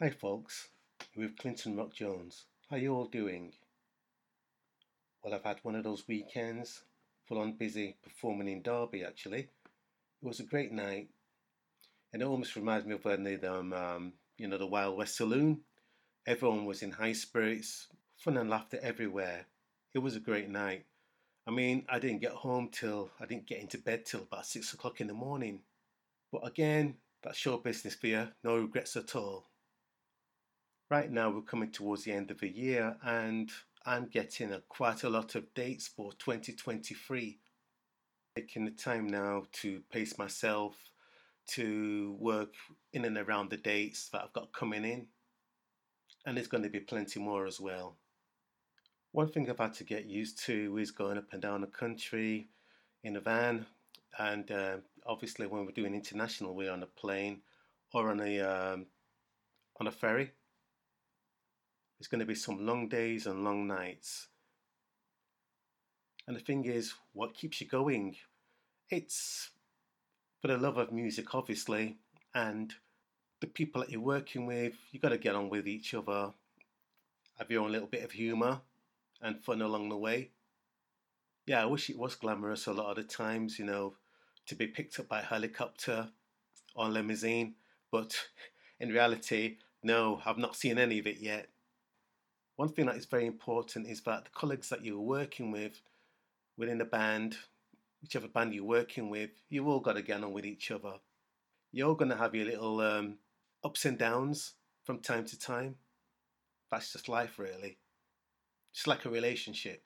Hi, folks. With Clinton Rock Jones. How you all doing? Well, I've had one of those weekends, full on busy performing in Derby. Actually, it was a great night, and it almost reminds me of when they um, um you know the Wild West Saloon. Everyone was in high spirits, fun and laughter everywhere. It was a great night. I mean, I didn't get home till I didn't get into bed till about six o'clock in the morning. But again, that's show business for you. No regrets at all. Right now, we're coming towards the end of the year, and I'm getting a, quite a lot of dates for 2023. Taking the time now to pace myself to work in and around the dates that I've got coming in, and there's going to be plenty more as well. One thing I've had to get used to is going up and down the country in a van, and uh, obviously when we're doing international, we're on a plane or on a um, on a ferry. It's going to be some long days and long nights. And the thing is, what keeps you going? It's for the love of music, obviously, and the people that you're working with. you've got to get on with each other. Have your own little bit of humour and fun along the way. Yeah, I wish it was glamorous a lot of the times, you know, to be picked up by helicopter or limousine, but in reality, no, I've not seen any of it yet. One thing that is very important is that the colleagues that you're working with within the band, whichever band you're working with, you all got to get on with each other. You're going to have your little um, ups and downs from time to time. That's just life, really. It's like a relationship.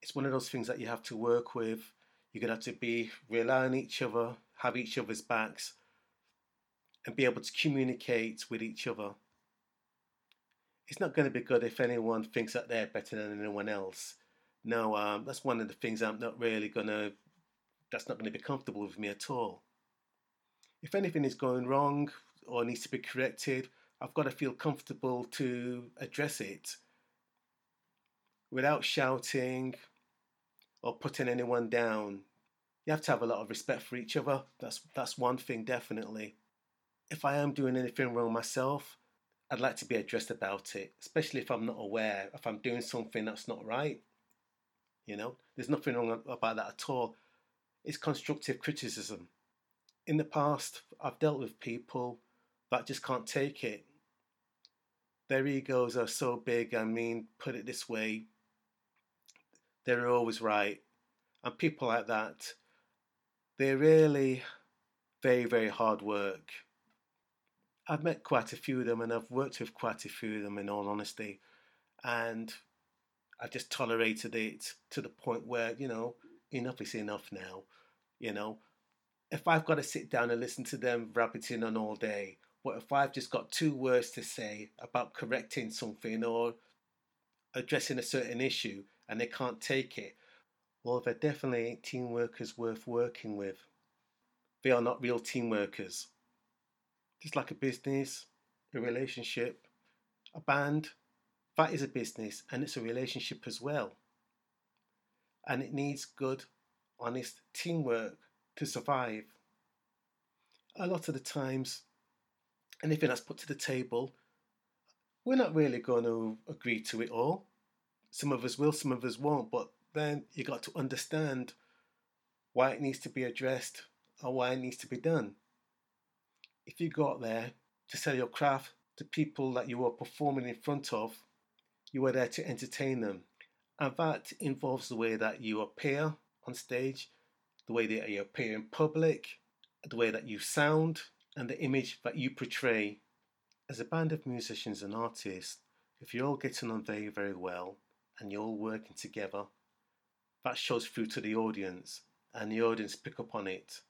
It's one of those things that you have to work with. You're going to have to be rely on each other, have each other's backs, and be able to communicate with each other. It's not going to be good if anyone thinks that they're better than anyone else. No, um, that's one of the things I'm not really going to, that's not going to be comfortable with me at all. If anything is going wrong or needs to be corrected, I've got to feel comfortable to address it without shouting or putting anyone down. You have to have a lot of respect for each other. That's that's one thing definitely. If I am doing anything wrong myself, I'd like to be addressed about it, especially if I'm not aware, if I'm doing something that's not right. You know, there's nothing wrong about that at all. It's constructive criticism. In the past, I've dealt with people that just can't take it their egos are so big. I mean, put it this way, they're always right. And people like that, they're really very, very hard work. I've met quite a few of them and I've worked with quite a few of them in all honesty. And I've just tolerated it to the point where, you know, enough is enough now. You know, if I've got to sit down and listen to them rabbiting on all day, what if I've just got two words to say about correcting something or addressing a certain issue and they can't take it? Well, they're definitely team workers worth working with. They are not real team workers. Just like a business, a relationship, a band, that is a business and it's a relationship as well. And it needs good, honest teamwork to survive. A lot of the times, anything that's put to the table, we're not really going to agree to it all. Some of us will, some of us won't, but then you got to understand why it needs to be addressed or why it needs to be done. If you go out there to sell your craft to people that you are performing in front of, you are there to entertain them. And that involves the way that you appear on stage, the way that you appear in public, the way that you sound, and the image that you portray. As a band of musicians and artists, if you're all getting on very, very well and you're all working together, that shows through to the audience and the audience pick up on it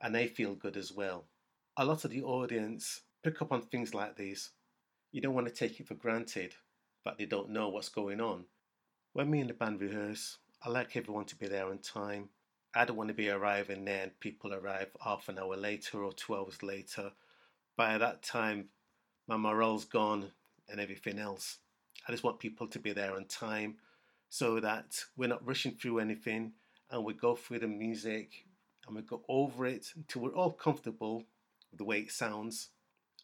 and they feel good as well. A lot of the audience pick up on things like these. You don't want to take it for granted that they don't know what's going on. When me and the band rehearse, I like everyone to be there on time I don't want to be arriving there and people arrive half an hour later or two hours later. By that time, my morale's gone and everything else. I just want people to be there on time so that we're not rushing through anything and we go through the music and we go over it until we're all comfortable the way it sounds.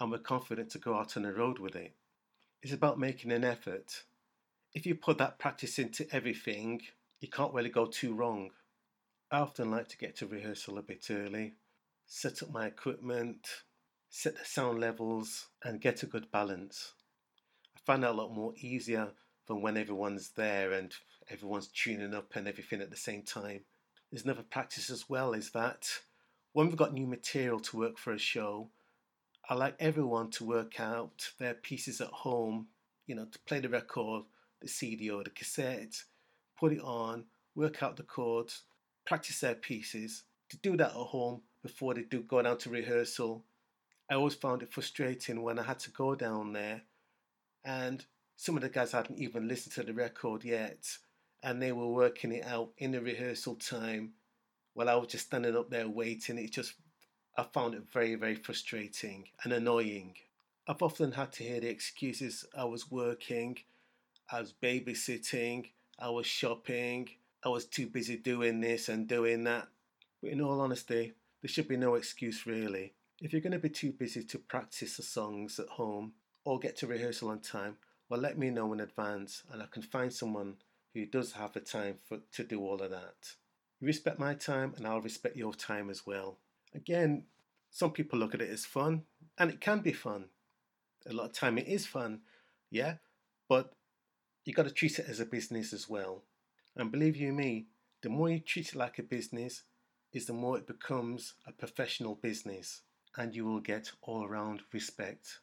and we're confident to go out on the road with it. It's about making an effort. If you put that practice into everything, you can't really go too wrong. I often like to get to rehearsal a bit early, set up my equipment, set the sound levels, and get a good balance. I find that a lot more easier than when everyone's there and everyone's tuning up and everything at the same time. There's another practice as well is that when we've got new material to work for a show, I like everyone to work out their pieces at home, you know, to play the record, the CD or the cassette, put it on, work out the chords, practice their pieces, to do that at home before they do go down to rehearsal. I always found it frustrating when I had to go down there and some of the guys hadn't even listened to the record yet and they were working it out in the rehearsal time while I was just standing up there waiting. It just, I found it very, very frustrating and annoying. I've often had to hear the excuses I was working, I was babysitting, I was shopping, I was too busy doing this and doing that. But in all honesty, there should be no excuse really. If you're going to be too busy to practice the songs at home or get to rehearsal on time, well, let me know in advance and I can find someone who does have the time for, to do all of that. Respect my time and I'll respect your time as well. Again, some people look at it as fun and it can be fun. A lot of time it is fun, yeah, but you got to treat it as a business as well. And believe you me, the more you treat it like a business, is the more it becomes a professional business and you will get all around respect.